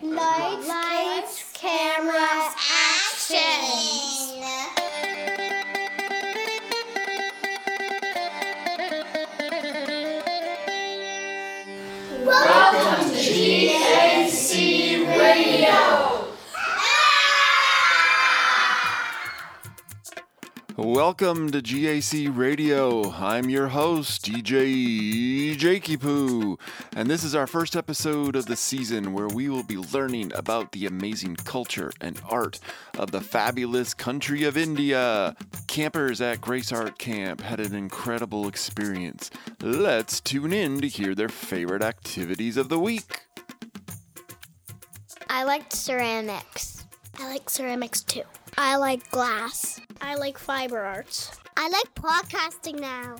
Lights, Lights Welcome to GAC Radio. I'm your host, DJ Jakey Poo, and this is our first episode of the season where we will be learning about the amazing culture and art of the fabulous country of India. Campers at Grace Art Camp had an incredible experience. Let's tune in to hear their favorite activities of the week. I liked ceramics. I like ceramics too. I like glass. I like fiber arts. I like podcasting now.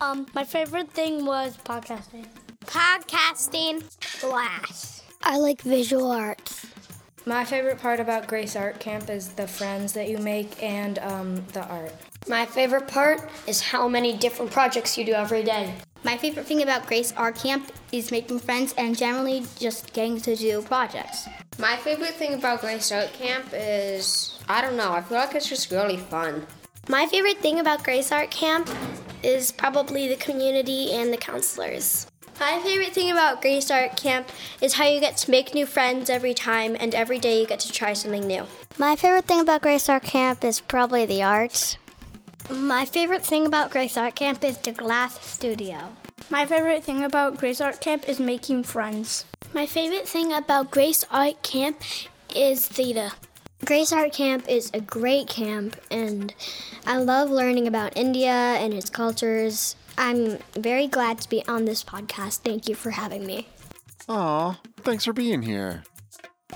Um, my favorite thing was podcasting. Podcasting. Glass. I like visual arts. My favorite part about Grace Art Camp is the friends that you make and um, the art. My favorite part is how many different projects you do every day. My favorite thing about Grace Art Camp is making friends and generally just getting to do projects. My favorite thing about Grace Art Camp is, I don't know, I feel like it's just really fun. My favorite thing about Grace Art Camp is probably the community and the counselors. My favorite thing about Grace Art Camp is how you get to make new friends every time and every day you get to try something new. My favorite thing about Grace Art Camp is probably the arts. My favorite thing about Grace Art Camp is the glass studio. My favorite thing about Grace Art Camp is making friends. My favorite thing about Grace Art Camp is theta. Grace Art Camp is a great camp, and I love learning about India and its cultures. I'm very glad to be on this podcast. Thank you for having me. Aw, thanks for being here.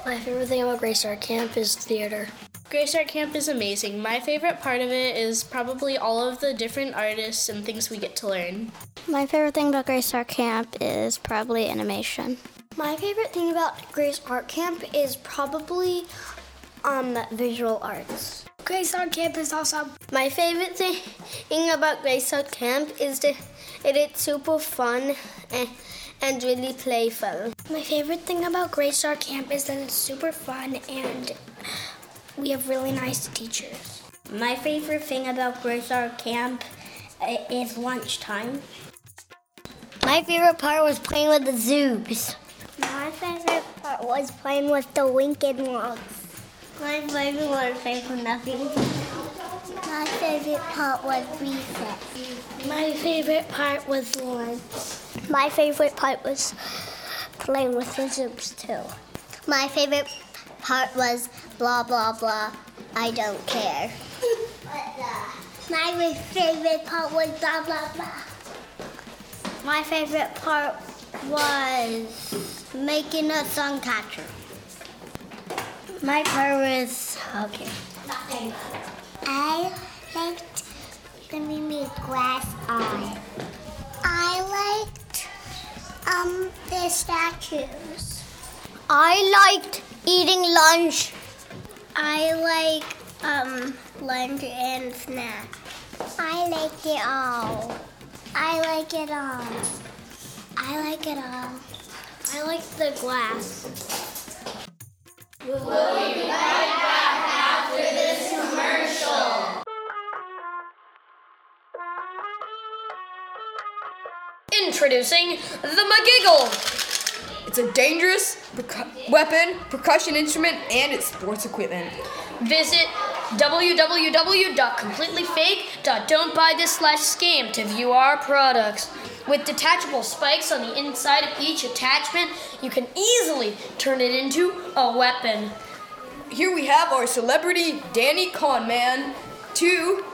My favorite thing about Grace Art Camp is theater. Grace Art Camp is amazing. My favorite part of it is probably all of the different artists and things we get to learn. My favorite thing about Grace Art Camp is probably animation. My favorite thing about Grace Art Camp is probably um, visual arts. Art Camp is awesome. My favorite thing about Art Camp is that it is super fun and, and really playful. My favorite thing about Grace Art Camp is that it's super fun and we have really nice teachers. My favorite thing about Grace Art Camp is lunchtime. My favorite part was playing with the zoos. My favorite part was playing with the Lincoln Logs. My favorite was playing with nothing. My favorite part was recess. My favorite part was lunch. My favorite part was playing with the zooms too. My favorite part was blah blah blah. I don't care. My favorite part was blah blah blah. My favorite part was making a sun catcher. My part was okay. I liked the Mimi glass eye. I liked um the statues. I liked eating lunch. I like um lunch and snack. I like it all. I like it all. I like it all. I like the glass. We'll be right back after this commercial. Introducing the McGiggle. It's a dangerous percu- weapon, percussion instrument, and it's sports equipment. Visit www.completelyfake.don'tbuythis slash scam to view our products. With detachable spikes on the inside of each attachment, you can easily turn it into a weapon. Here we have our celebrity Danny Conman to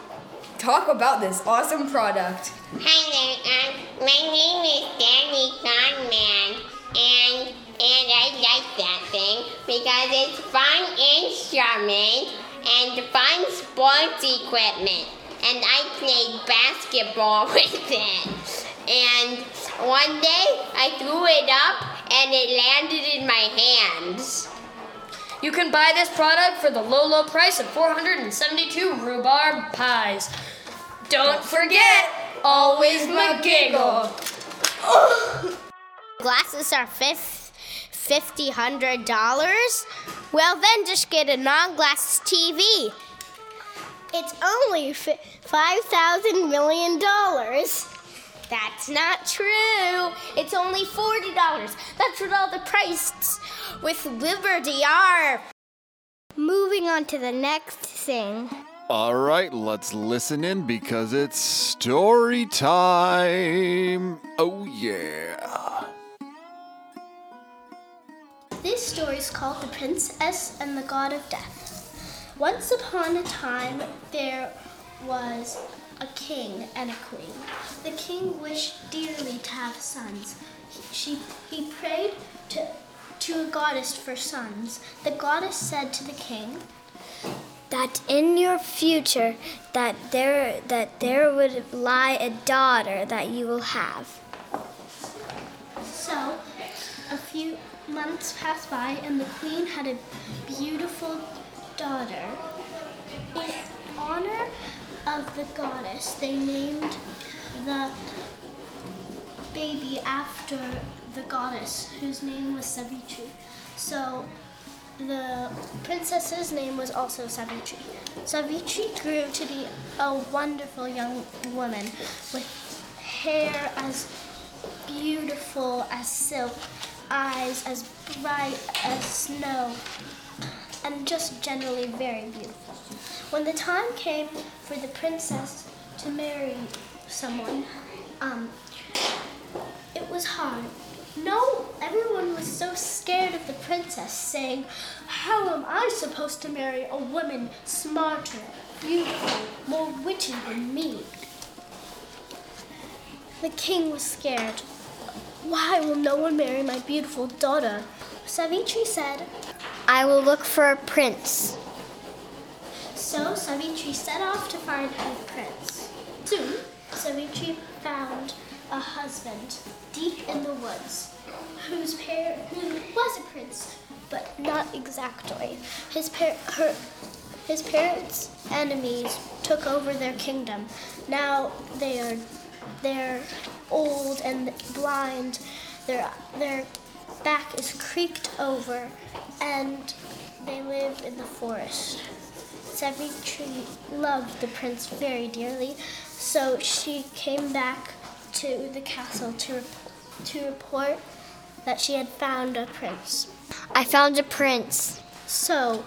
talk about this awesome product. Hi there, um, my name is Danny Conman, and and I like that thing because it's fun instrument and fun sports equipment, and I played basketball with it. And one day I threw it up and it landed in my hands. You can buy this product for the low, low price of 472 rhubarb pies. Don't forget, always McGiggle. Glasses are fifth fifty hundred dollars? Well, then just get a non-glass TV. It's only five thousand million dollars. That's not true. It's only $40. That's what all the prices with Liberty are. Moving on to the next thing. All right, let's listen in because it's story time. Oh, yeah. This story is called The Princess and the God of Death. Once upon a time, there was a king and a queen. The king wished dearly to have sons. He, she, he prayed to, to a goddess for sons. The goddess said to the king, that in your future that there that there would lie a daughter that you will have. So, a few months passed by and the queen had a beautiful daughter. In honor of the goddess, they named the baby after the goddess, whose name was Savitri. So the princess's name was also Savitri. Savitri grew to be a wonderful young woman with hair as beautiful as silk, eyes as bright as snow, and just generally very beautiful. When the time came for the princess to marry someone, um, it was hard. No, everyone was so scared of the princess, saying, How am I supposed to marry a woman smarter, beautiful, more witty than me? The king was scared. Why will no one marry my beautiful daughter? Savitri said, I will look for a prince. So Savitri set off to find a prince. Soon, Savitri found a husband deep in the woods whose par- who was a prince, but not exactly. His, par- her, his parents' enemies took over their kingdom. Now they are they're old and blind. Their their back is creaked over, and they live in the forest. Savitri loved the prince very dearly, so she came back to the castle to, to report that she had found a prince. I found a prince. So,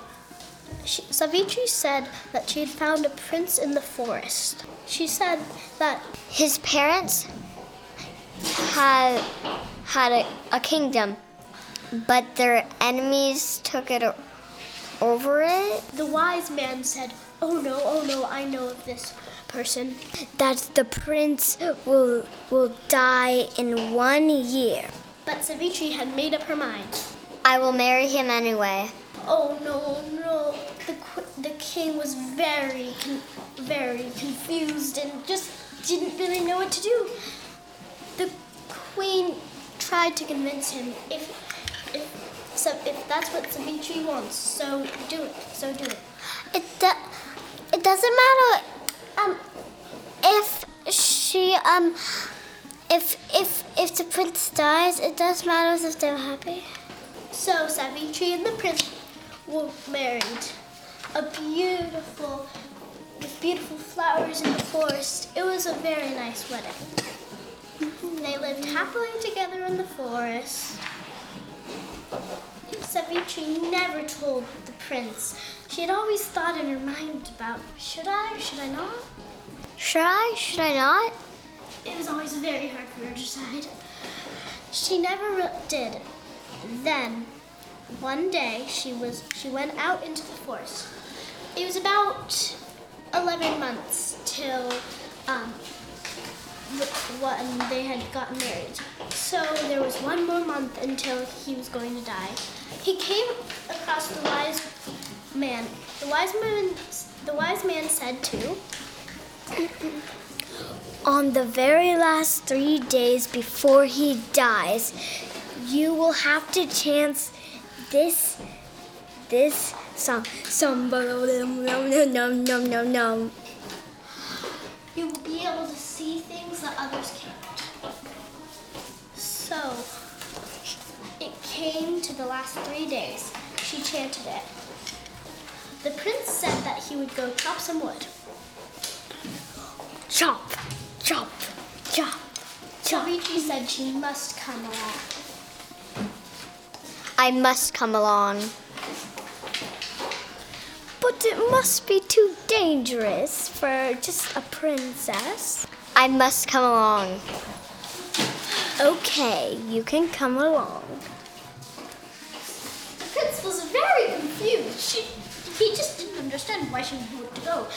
she, Savitri said that she had found a prince in the forest. She said that his parents had had a, a kingdom, but their enemies took it over it. The wise man said, "Oh no, oh no, I know of this person. That the prince will will die in one year." But Savitri had made up her mind. I will marry him anyway. Oh no, no! The the king was very, very confused and just didn't really know what to do. Queen tried to convince him if if so if that's what Savitri wants, so do it. So do it. It do, it doesn't matter um if she um if if if the prince dies, it does matter if they're happy. So Savitri and the prince were married. A beautiful with beautiful flowers in the forest. It was a very nice wedding. They lived happily together in the forest. Savitri never told the prince. She had always thought in her mind about should I, should I not? Should I, should I not? It was always very hard for her to decide. She never did. Then, one day, she was she went out into the forest. It was about 11 months till um, when they had gotten married. So there was one more month until he was going to die. He came across the wise man. The wise man, the wise man said to. On the very last three days before he dies, you will have to chant this this song. Some num num num num num. You will be able to see things that others can't. So it came to the last three days. She chanted it. The prince said that he would go chop some wood. Chop, chop, chop, chop. Savitri said she must come along. I must come along. But it must be too dangerous for just a princess. I must come along. Okay, you can come along. The prince was very confused. She, he just didn't understand why she wanted to go.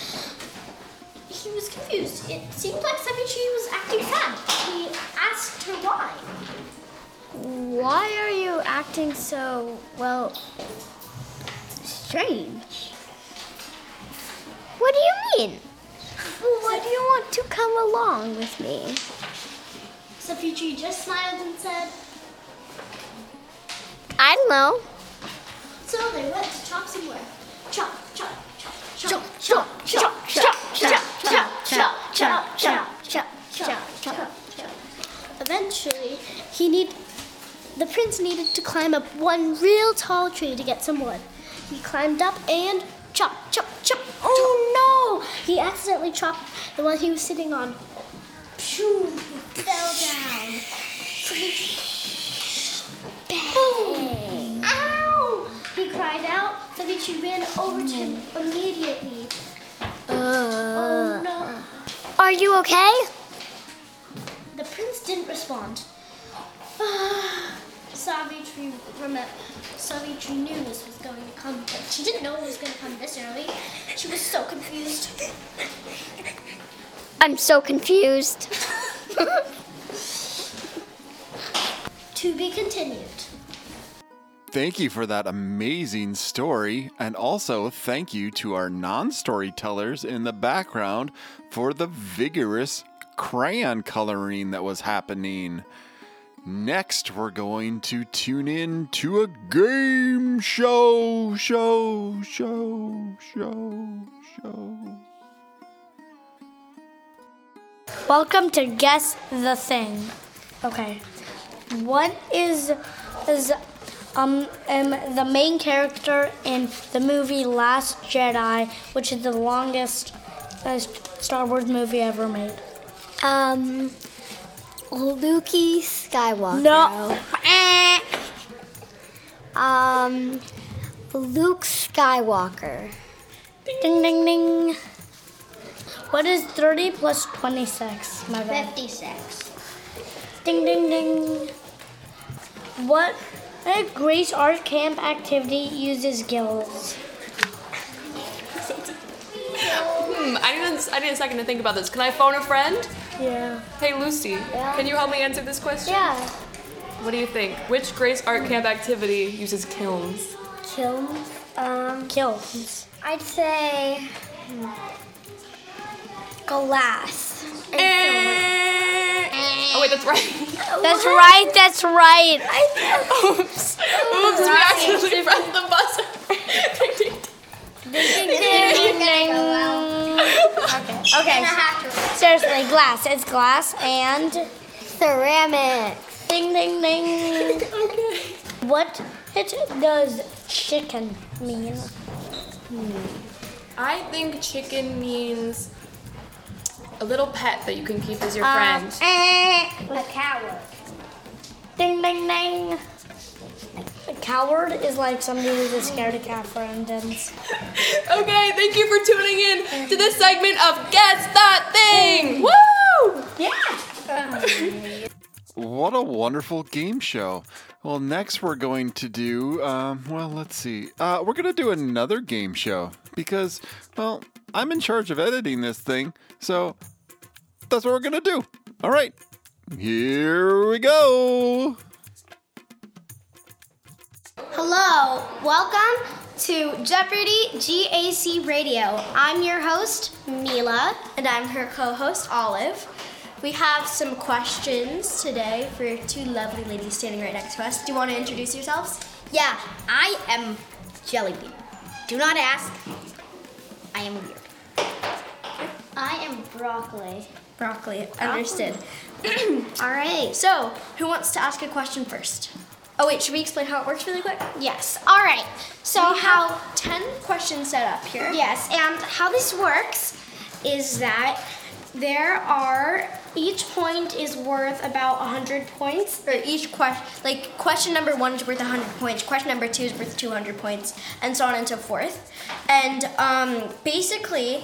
He was confused. It seemed like Savitri was acting sad. He asked her why. Why are you acting so, well, strange? What do you mean? Well, why do you want to come along with me? Savitri just smiled and said, I don't know. So they went to chop some wood. Chop, chop, chop, chop, chop, chop, chop, chop, chop, chop, chop, chop, chop, chop, chop. Eventually, he need the prince needed to climb up one real tall tree to get some wood. He climbed up and chop, chop, chop. Oh no! He accidentally chopped the one he was sitting on. Phew, fell down. Boom! Ow! He cried out. Savitri ran over to him immediately. Uh. oh no! Are you okay? The prince didn't respond. Savitri remember Savitri knew this was going to come, but she didn't know it was going to come this early. She was so confused. I'm so confused. to be continued. Thank you for that amazing story, and also thank you to our non storytellers in the background for the vigorous crayon coloring that was happening. Next, we're going to tune in to a game show, show, show, show, show. Welcome to Guess the Thing. Okay. What is is um, um the main character in the movie Last Jedi, which is the longest uh, Star Wars movie ever made? Um, Lukey Skywalker. No. Um, Luke Skywalker. Ding ding ding. What is 30 plus 26? My bad. 56. Ding ding ding. What a Grace Art Camp activity uses gills? Hmm, I need, a, I need a second to think about this. Can I phone a friend? Yeah. Hey, Lucy, Yeah. can you help me answer this question? Yeah. What do you think? Which Grace Art Camp activity uses kilns? Kilns. Um, Kills. I'd say glass. Oh, wait, that's right. That's right. That's right. Oops. Oops, we actually pressed the buzzer. Okay. Okay. Seriously, glass. It's glass and ceramic. Ding ding ding. okay. What it does chicken mean? I think chicken means a little pet that you can keep as your Uh, friend. A coward. Ding ding ding. A coward is like somebody who's just scared of cat for instance. Okay, thank you for tuning in to this segment of Guess That Thing! Woo! Yeah! What a wonderful game show. Well, next we're going to do, um, well, let's see. Uh, we're going to do another game show because, well, I'm in charge of editing this thing. So that's what we're going to do. All right. Here we go. Hello, welcome to Jeopardy GAC Radio. I'm your host, Mila, and I'm her co host, Olive. We have some questions today for two lovely ladies standing right next to us. Do you want to introduce yourselves? Yeah, I am Jellybean. Do not ask. I am weird. I am Broccoli. Broccoli. Understood. All right, so who wants to ask a question first? Oh wait, should we explain how it works really quick? Yes. All right. So we how have ten questions set up here. Yes, and how this works is that there are each point is worth about 100 points. Or each question, like question number one is worth 100 points, question number two is worth 200 points, and so on and so forth. And um, basically,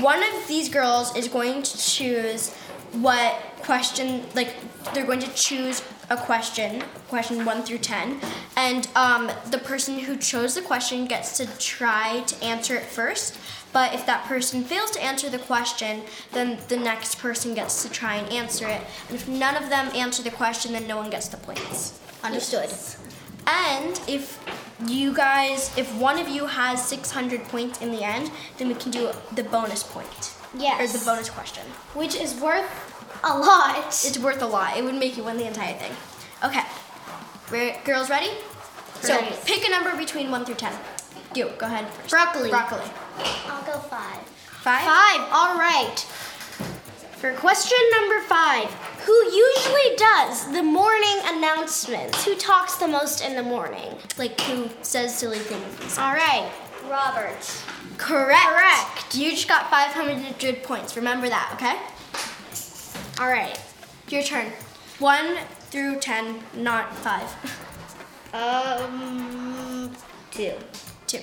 one of these girls is going to choose what question, like, they're going to choose a question, question one through 10, and um, the person who chose the question gets to try to answer it first. But if that person fails to answer the question, then the next person gets to try and answer it. And if none of them answer the question, then no one gets the points. Understood. And if you guys, if one of you has 600 points in the end, then we can do the bonus point. Yes. Or the bonus question. Which is worth a lot. It's worth a lot. It would make you win the entire thing. Okay. Girls ready? So pick a number between 1 through 10. You, go ahead first. Broccoli. Broccoli. I'll go five. Five? Five. All right. For question number five, who usually does the morning announcements? Who talks the most in the morning? Like who says silly things. All right. Robert. Correct. Correct. You just got 500 points. Remember that, okay? All right. Your turn. 1 through 10, not 5. Um, two. 2.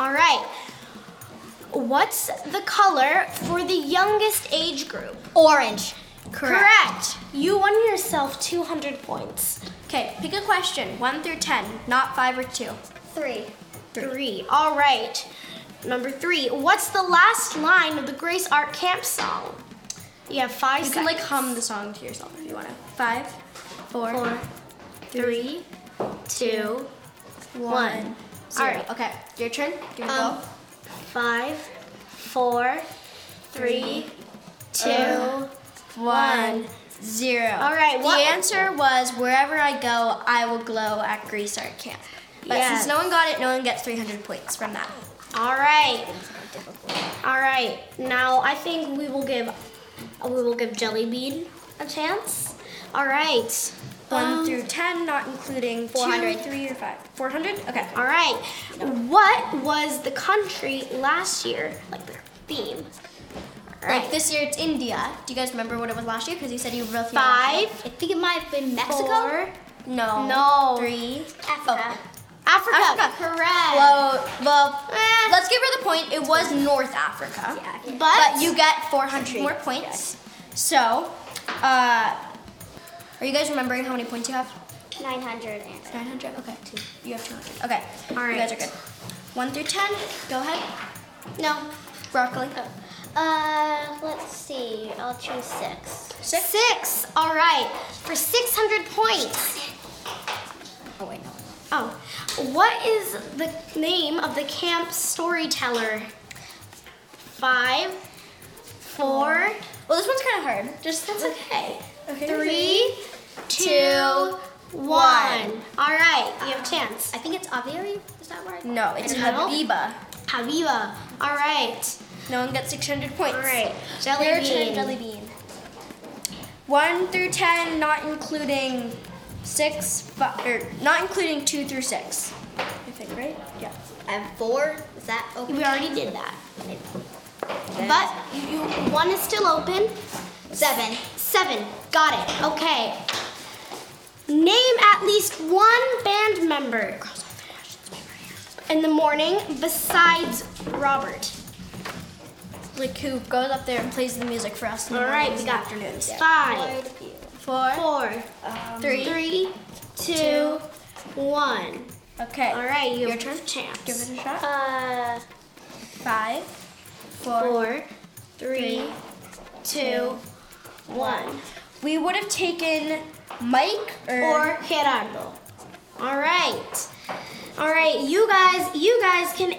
All right. What's the color for the youngest age group? Orange. Correct. Correct. You won yourself 200 points. Okay, pick a question. 1 through 10, not 5 or 2. Three. Three. All right. Number three. What's the last line of the Grace Art Camp song? You have five You can like hum the song to yourself if you want to. Five, four, Four, three, two, one. zero. All right. Okay, your turn. Give me Um, go. Five, four, three, two, One, zero. All right, The what- answer was wherever I go, I will glow at Grace Art Camp. But Yes. since no one got it, no one gets 300 points from that. All right. All right. Now I think we will give we will give Jelly Bean a chance. All right. 1 Um, through 10, not including 400. 2, 3, or 5. 400? Okay. All right. What was the country last year? Like their theme. All Like right. this year, it's India. Do you guys remember what it was last year? Because you said you wrote Five. I think it might have been Mexico. Four. No. No. Three. Africa. Africa. Africa. Correct. Well, well Eh. let's give her the point. It was North Africa. But, But you get 400 more points. So, uh, are you guys remembering how many points you have? 900 900? Okay. Two. You have 200. Okay. All right. You guys are good. 1 through 10. Go ahead. no. Broccoli. Uh, let's see. I'll choose six. Six. Six. All right. For 600 points. Oh, what is the name of the camp storyteller? Five, four. Well, this one's kind of hard. Just That's okay. Okay. Three, two, one. All right, you have a chance. I think it's Aviary. Is that right? No, it's No? Habiba. Habiba. All right. No one gets 600 points. All right. Jelly Your bean. turn, Jelly Bean. 1 through 10, not including 6, fi- or not including 2 through 6. I think, right? Yeah. I have four. Is that okay? We already did that. But you, one is still open. Seven. Seven. Got it. Okay. Name at least one band member in the morning besides Robert. Like who goes up there and plays the music for us in the All right, we got afternoons. five, Four. four, Three. three, two, one. Okay. All right, you Your have turn. chance. Give it a shot. Uh, Five. Four. Four, three, two, one. We would have taken Mike or, Or Gerardo. All right. All right, you guys, you guys can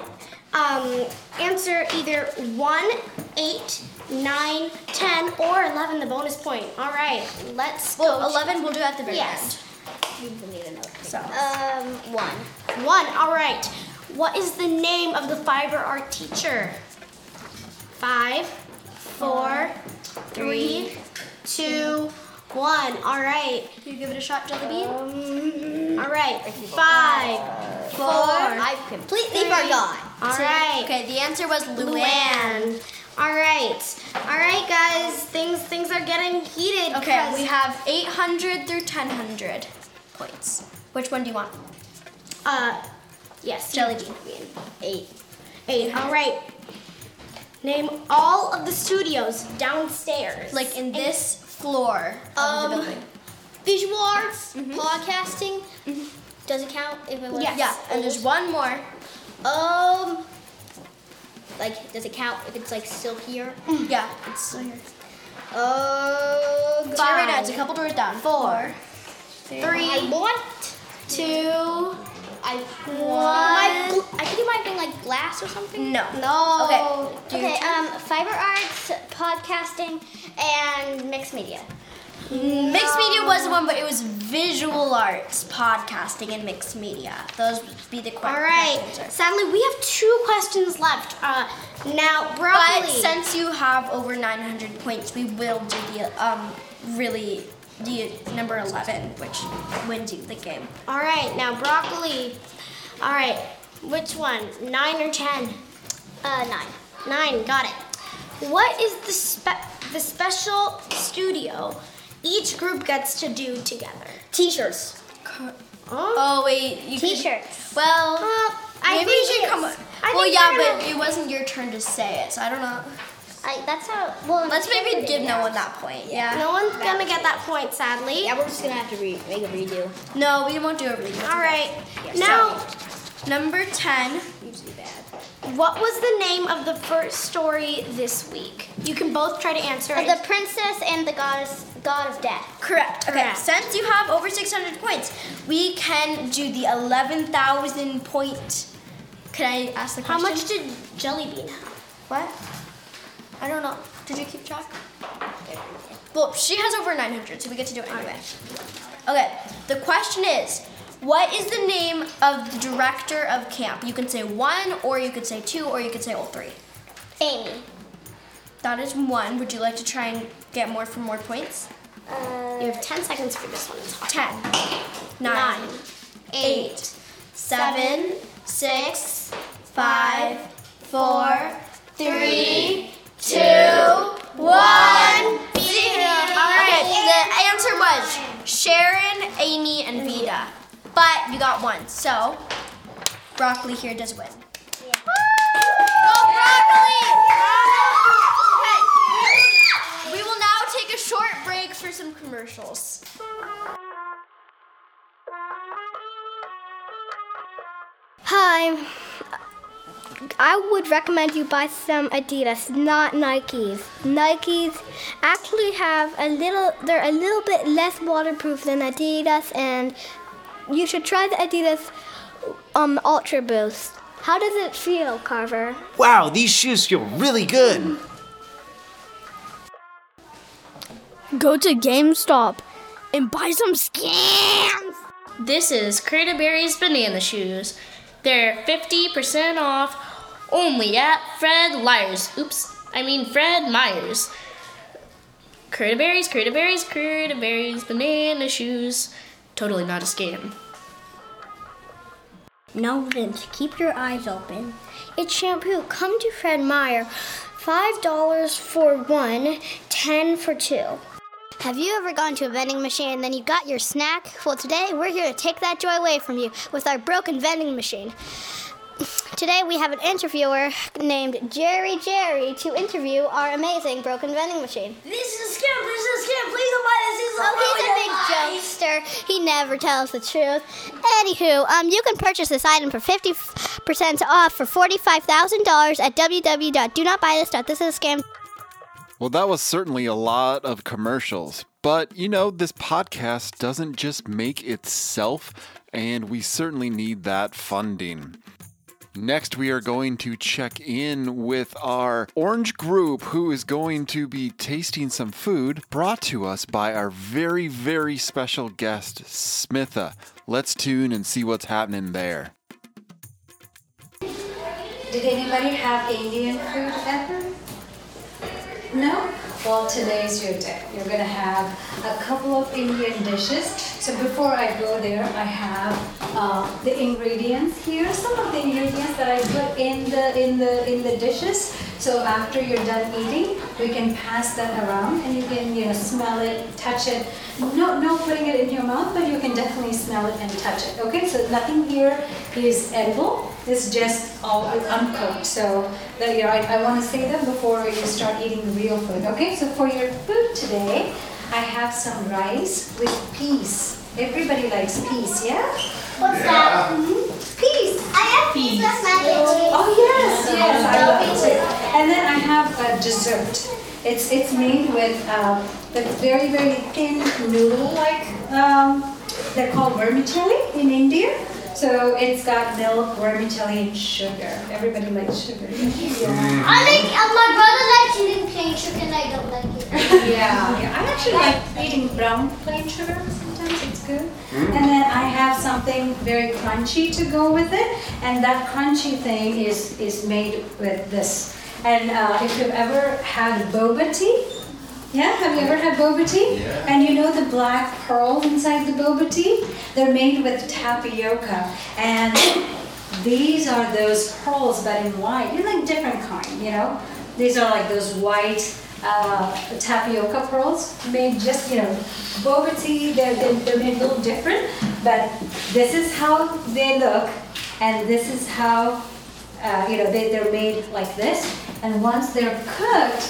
um, answer either one, eight, nine, ten, or eleven. The bonus point. All right, let's well, go. 11 we'll do at the very Yes. end. So. um, one. One. All right. What is the name of the fiber art teacher? Five, four, three, two, One. All right. Can you give it a shot, Jelly Bean. All right. Five, four. I completely forgot. All right. Okay. The answer was Luann. All right. All right, guys. Things things are getting heated. Okay, We have 800 through 1000 points. Which one do you want? Uh, yes. Jelly Bean. Eight. Eight. All right. Name all of the studios downstairs. Like in this floor of Um, the building. Visual arts, podcasting. Does it count if it was? Yes. Yeah. And there's one more. Um, like, does it count if it's like still here? Yeah, it's still here. Uh, It's here right now. It's a couple doors down. Four. three. I want Two. I One. I think it might have been like glass or something. No. no. Okay. Do Okay, um, fiber arts, podcasting, and mixed media. Mixed media was the one, but it was visual arts, podcasting, and mixed media. Those would be the correct All right. Sadly, we have two questions left. Uh, now But since you have over 900 points, we will do the um really the number 11, which wins you the game. All right. Now broccoli. All right. Which one? Nine or ten? Uh, nine. Nine. Got it. What is the spe- the special studio each group gets to do together? T-shirts. Oh wait, you T-shirts. well, I maybe think you should it's- come. I well, think yeah, we're but gonna- it wasn't your turn to say it, so I don't know. I, that's how. Well, Let's maybe give no one that point. Yeah. No one's gonna get that point, sadly. Yeah, we're just gonna have to re- make a redo. No, we won't do a redo. All right. So, Now, number 10. Usually bad. What was the name of the first story this week? You can both try to answer it. The princess and the goddess, god of death. Correct. Okay, Correct. since you have over 600 points, we can do the 11,000 point. Can I ask the question? How much did Jelly Bean have? What? I don't know. Did you keep track? Well, she has over 900, so we get to do it anyway. Okay, the question is what is the name of the director of camp? You can say one, or you could say two, or you could say all three. Amy. That is one. Would you like to try and get more for more points? Uh, you have 10 seconds for this one. It's hard. 10, 9, 8, 7, 6, 5, 4, 3, 2, 1, 0. Okay, the answer was Sharon, Amy, and Vita. But you got one, so Broccoli here does win. Go Broccoli! Okay, we will now take a short break for some commercials. Hi. I would recommend you buy some Adidas, not Nikes. Nikes actually have a little, they're a little bit less waterproof than Adidas, and you should try the Adidas um, Ultra Boost. How does it feel, Carver? Wow, these shoes feel really good. Go to GameStop and buy some scams. This is Creative Berries Banana Shoes. They're 50% off only at Fred Lyers. Oops, I mean Fred Myers. Creative Berries, Creative Berries, Creative Berries Banana Shoes. Totally not a scam. Now, Vince, keep your eyes open. It's shampoo. Come to Fred Meyer. Five dollars for one, ten for two. Have you ever gone to a vending machine and then you got your snack? Well, today we're here to take that joy away from you with our broken vending machine. Today we have an interviewer named Jerry Jerry to interview our amazing broken vending machine. This is a. This is Oh, he's a big jokester. He never tells the truth. Anywho, um, you can purchase this item for 50% off for $45,000 at www.donotbuythis.thisisascam. Well, that was certainly a lot of commercials. But, you know, this podcast doesn't just make itself, and we certainly need that funding. Next, we are going to check in with our orange group who is going to be tasting some food brought to us by our very, very special guest, Smitha. Let's tune and see what's happening there. Did anybody have Indian food ever? No? Well, today's your day. You're gonna have a couple of Indian dishes. So before I go there, I have uh, the ingredients here. Some of the ingredients that I put in the in the in the dishes. So after you're done eating, we can pass that around and you can you know smell it, touch it. No, no putting it in your mouth, but you can definitely smell it and touch it. Okay, so nothing here is edible. It's just all uncooked. So that you know, I, I want to say them before you start eating the real food. Okay, so for your food today, I have some rice with peas. Everybody likes peas, yeah? What's that? Mhm. Peas. I have peas with mac and. Oh yes, yes, I love it. And then I have a dessert. It's it's made with um, the very very thin noodle-like. Um, they're called vermicelli in India. So it's got milk, vermicelli, and sugar. Everybody likes sugar. Yeah. I like, uh, my brother likes eating plain sugar and I don't like it. Yeah, yeah. I actually like eating brown plain sugar sometimes. It's good. And then I have something very crunchy to go with it, and that crunchy thing is is made with this. And uh, if you've ever had boba tea, yeah, have you ever had boba tea? Yeah. And you know the black pearls inside the boba tea? They're made with tapioca, and these are those pearls, but in white. They're like different kind, you know. These are like those white uh, tapioca pearls made just you know boba tea. They're, they're they're made a little different, but this is how they look, and this is how uh, you know they, they're made like this. And once they're cooked,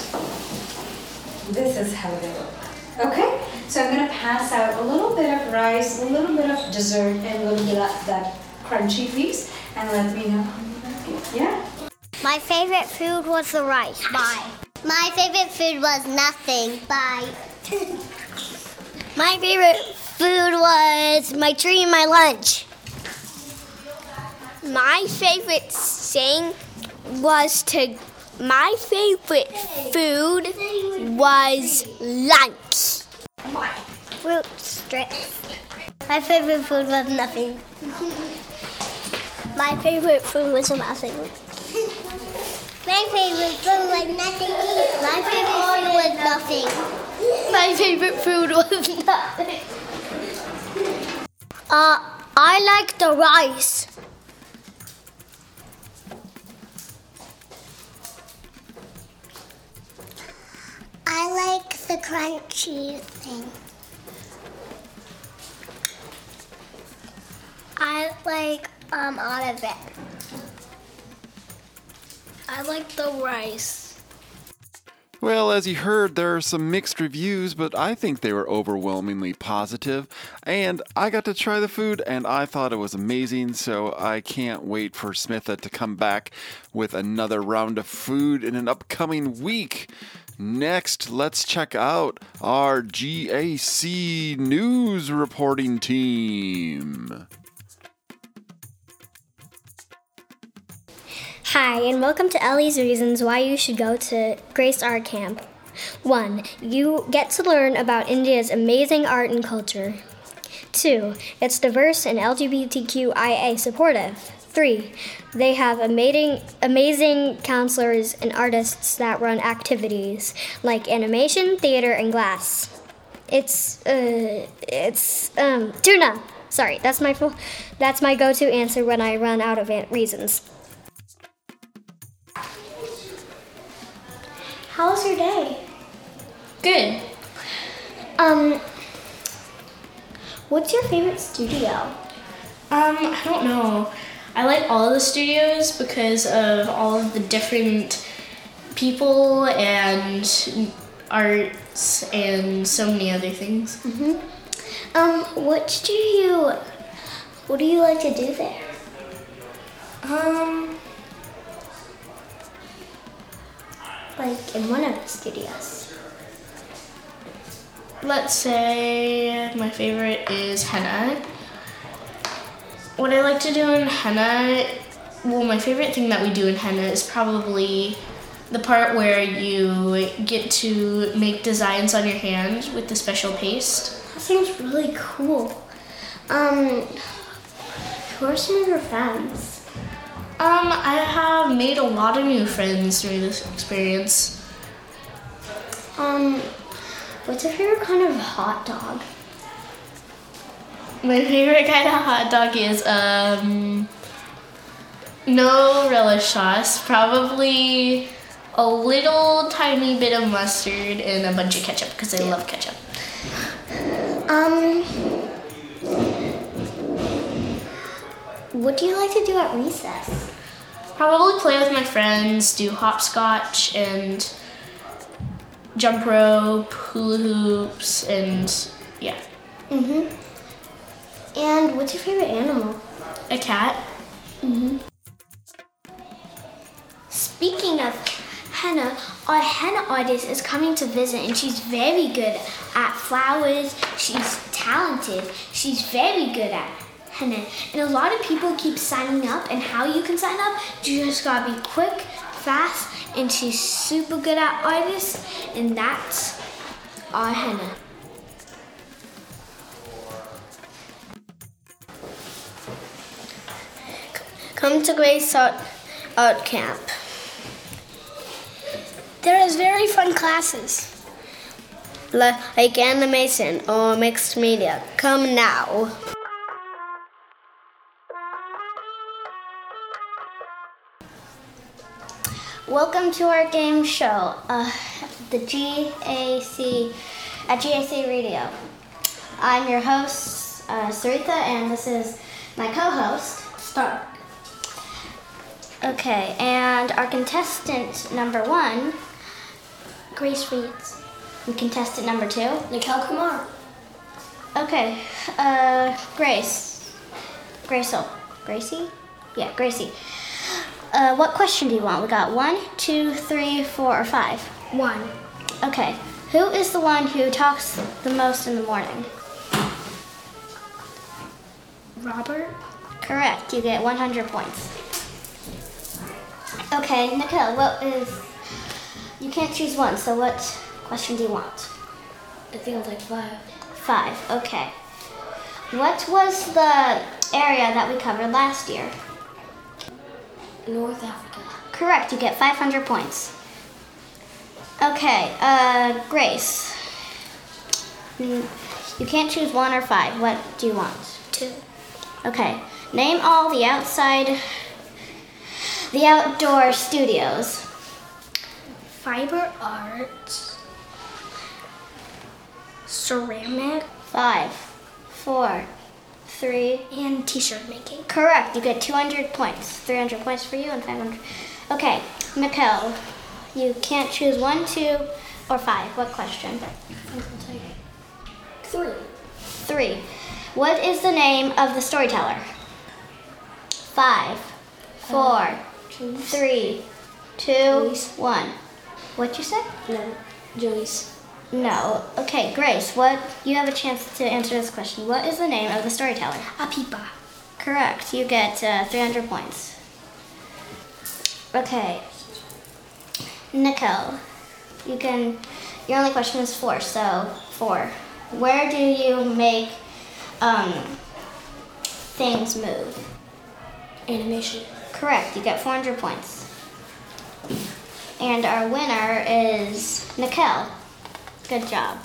this is how they look. Okay, so I'm gonna pass out a little bit of rice, a little bit of dessert, and a little bit of that crunchy piece, and let me know. Yeah. My favorite food was the rice. Bye. My favorite food was nothing. Bye. My favorite food was my tree and my lunch. My favorite thing was to. My favorite food was lunch. Fruit strips. My favorite food was nothing. My favorite food was nothing. My favorite food was nothing. My favorite food was nothing. My favorite food was nothing. Uh, I like the rice. I like the crunchy thing. I like um all of it. I like the rice. Well, as you heard, there are some mixed reviews, but I think they were overwhelmingly positive. And I got to try the food and I thought it was amazing, so I can't wait for Smitha to come back with another round of food in an upcoming week. Next, let's check out our GAC news reporting team. Hi, and welcome to Ellie's Reasons Why You Should Go to Grace Art Camp. 1. You get to learn about India's amazing art and culture. 2. It's diverse and LGBTQIA supportive. 3. They have amazing, amazing counselors and artists that run activities like animation, theater, and glass. It's, uh, it's, um, tuna. Sorry, that's my full, that's my go-to answer when I run out of reasons. How was your day? Good. Um, what's your favorite studio? Um, I don't know. I like all the studios because of all of the different people and arts and so many other things. Mm-hmm. Um, what do you, what do you like to do there? Um, Like in one of the studios. let's say my favorite is henna. What I like to do in henna, well, my favorite thing that we do in henna is probably the part where you get to make designs on your hand with the special paste. That seems really cool. Um, who are some of your friends? Um, I have made a lot of new friends through this experience. Um, what's your favorite kind of hot dog? My favorite kind of hot dog is um no relish sauce, probably a little tiny bit of mustard and a bunch of ketchup because I love ketchup. Um, what do you like to do at recess? Probably play with my friends, do hopscotch and jump rope, hula hoops, and yeah. Mm-hmm. And what's your favorite animal? A cat. Mm-hmm. Speaking of henna, our henna artist is coming to visit and she's very good at flowers. She's talented. She's very good at henna. And a lot of people keep signing up and how you can sign up, you just gotta be quick, fast, and she's super good at artists and that's our henna. Come to Grace Art, Art Camp. There is very fun classes. Like animation or mixed media. Come now. Welcome to our game show, uh, the GAC at GAC Radio. I'm your host, uh, Sarita, and this is my co-host, Stark. Okay, and our contestant number one, Grace Reeds. And contestant number two, Nikhil Kumar. Okay, uh, Grace. Grace, oh, Gracie? Yeah, Gracie. Uh, what question do you want? We got one, two, three, four, or five? One. Okay. Who is the one who talks the most in the morning? Robert? Correct. You get 100 points. Okay, Nikhil, what is. You can't choose one, so what question do you want? I think it's like five. Five, okay. What was the area that we covered last year? North Africa. Correct, you get 500 points. Okay, uh, Grace. You can't choose one or five. What do you want? Two. Okay, name all the outside, the outdoor studios. Fiber art. Ceramic. Five, four, three, and t-shirt making. Correct. You get 200 points. 300 points for you and 500. Okay, Mikkel, you can't choose one, two, or five. What question? Three. Three. What is the name of the storyteller? Five, four, three, two, one. What you said? No. Joyce. No. Okay, Grace, what you have a chance to answer this question. What is the name of the storyteller? Apipa. Correct. You get uh, 300 points. Okay. Nicole, you can. Your only question is four, so four. Where do you make um, things move? Animation. Correct. You get 400 points. And our winner is Nicole. Good job.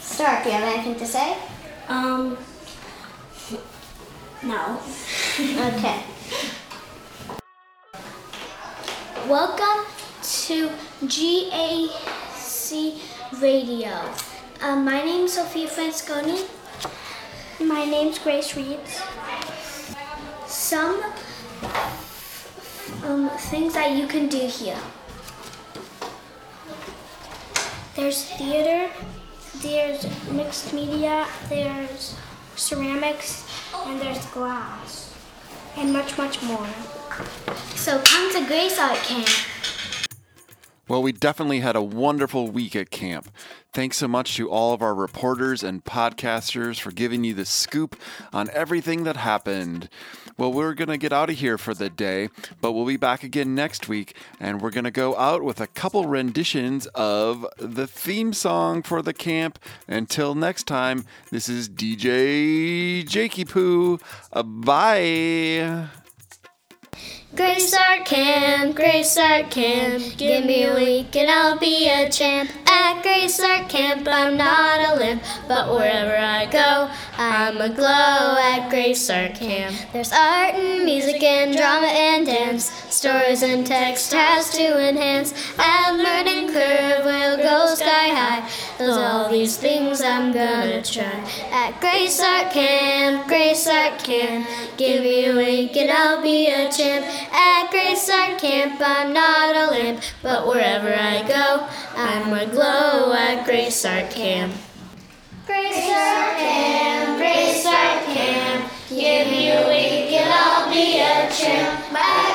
Stark, do you have anything to say? Um. No. Okay. Welcome to GAC Radio. Uh, my is Sophia Fransconi. My name's Grace Reeds. Some um, things that you can do here. There's theater, there's mixed media, there's ceramics, and there's glass, and much, much more. So come to Grace Art Camp. Well, we definitely had a wonderful week at camp. Thanks so much to all of our reporters and podcasters for giving you the scoop on everything that happened. Well, we're going to get out of here for the day, but we'll be back again next week, and we're going to go out with a couple renditions of the theme song for the camp. Until next time, this is DJ Jakey Poo. Uh, bye. Grace Art Camp, Grace Art Camp, give me a week and I'll be a champ. At Grace Art Camp, I'm not a limp, but wherever I go, I'm a glow at Grace Art Camp. There's art and music and drama and dance, stories and text has to enhance. And learning curve will go sky high. There's all these things I'm gonna try. At Grace Art Camp, Grace Art Camp, give me a week and I'll be a champ. At Grace Art Camp, I'm not a limp, but wherever I go, I'm a glow at Grace Art Camp. Grace Art Camp, Grace Art Camp, give me a week and I'll be a champ.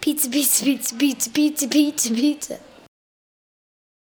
Pizza, pizza, pizza, pizza, pizza, pizza, pizza.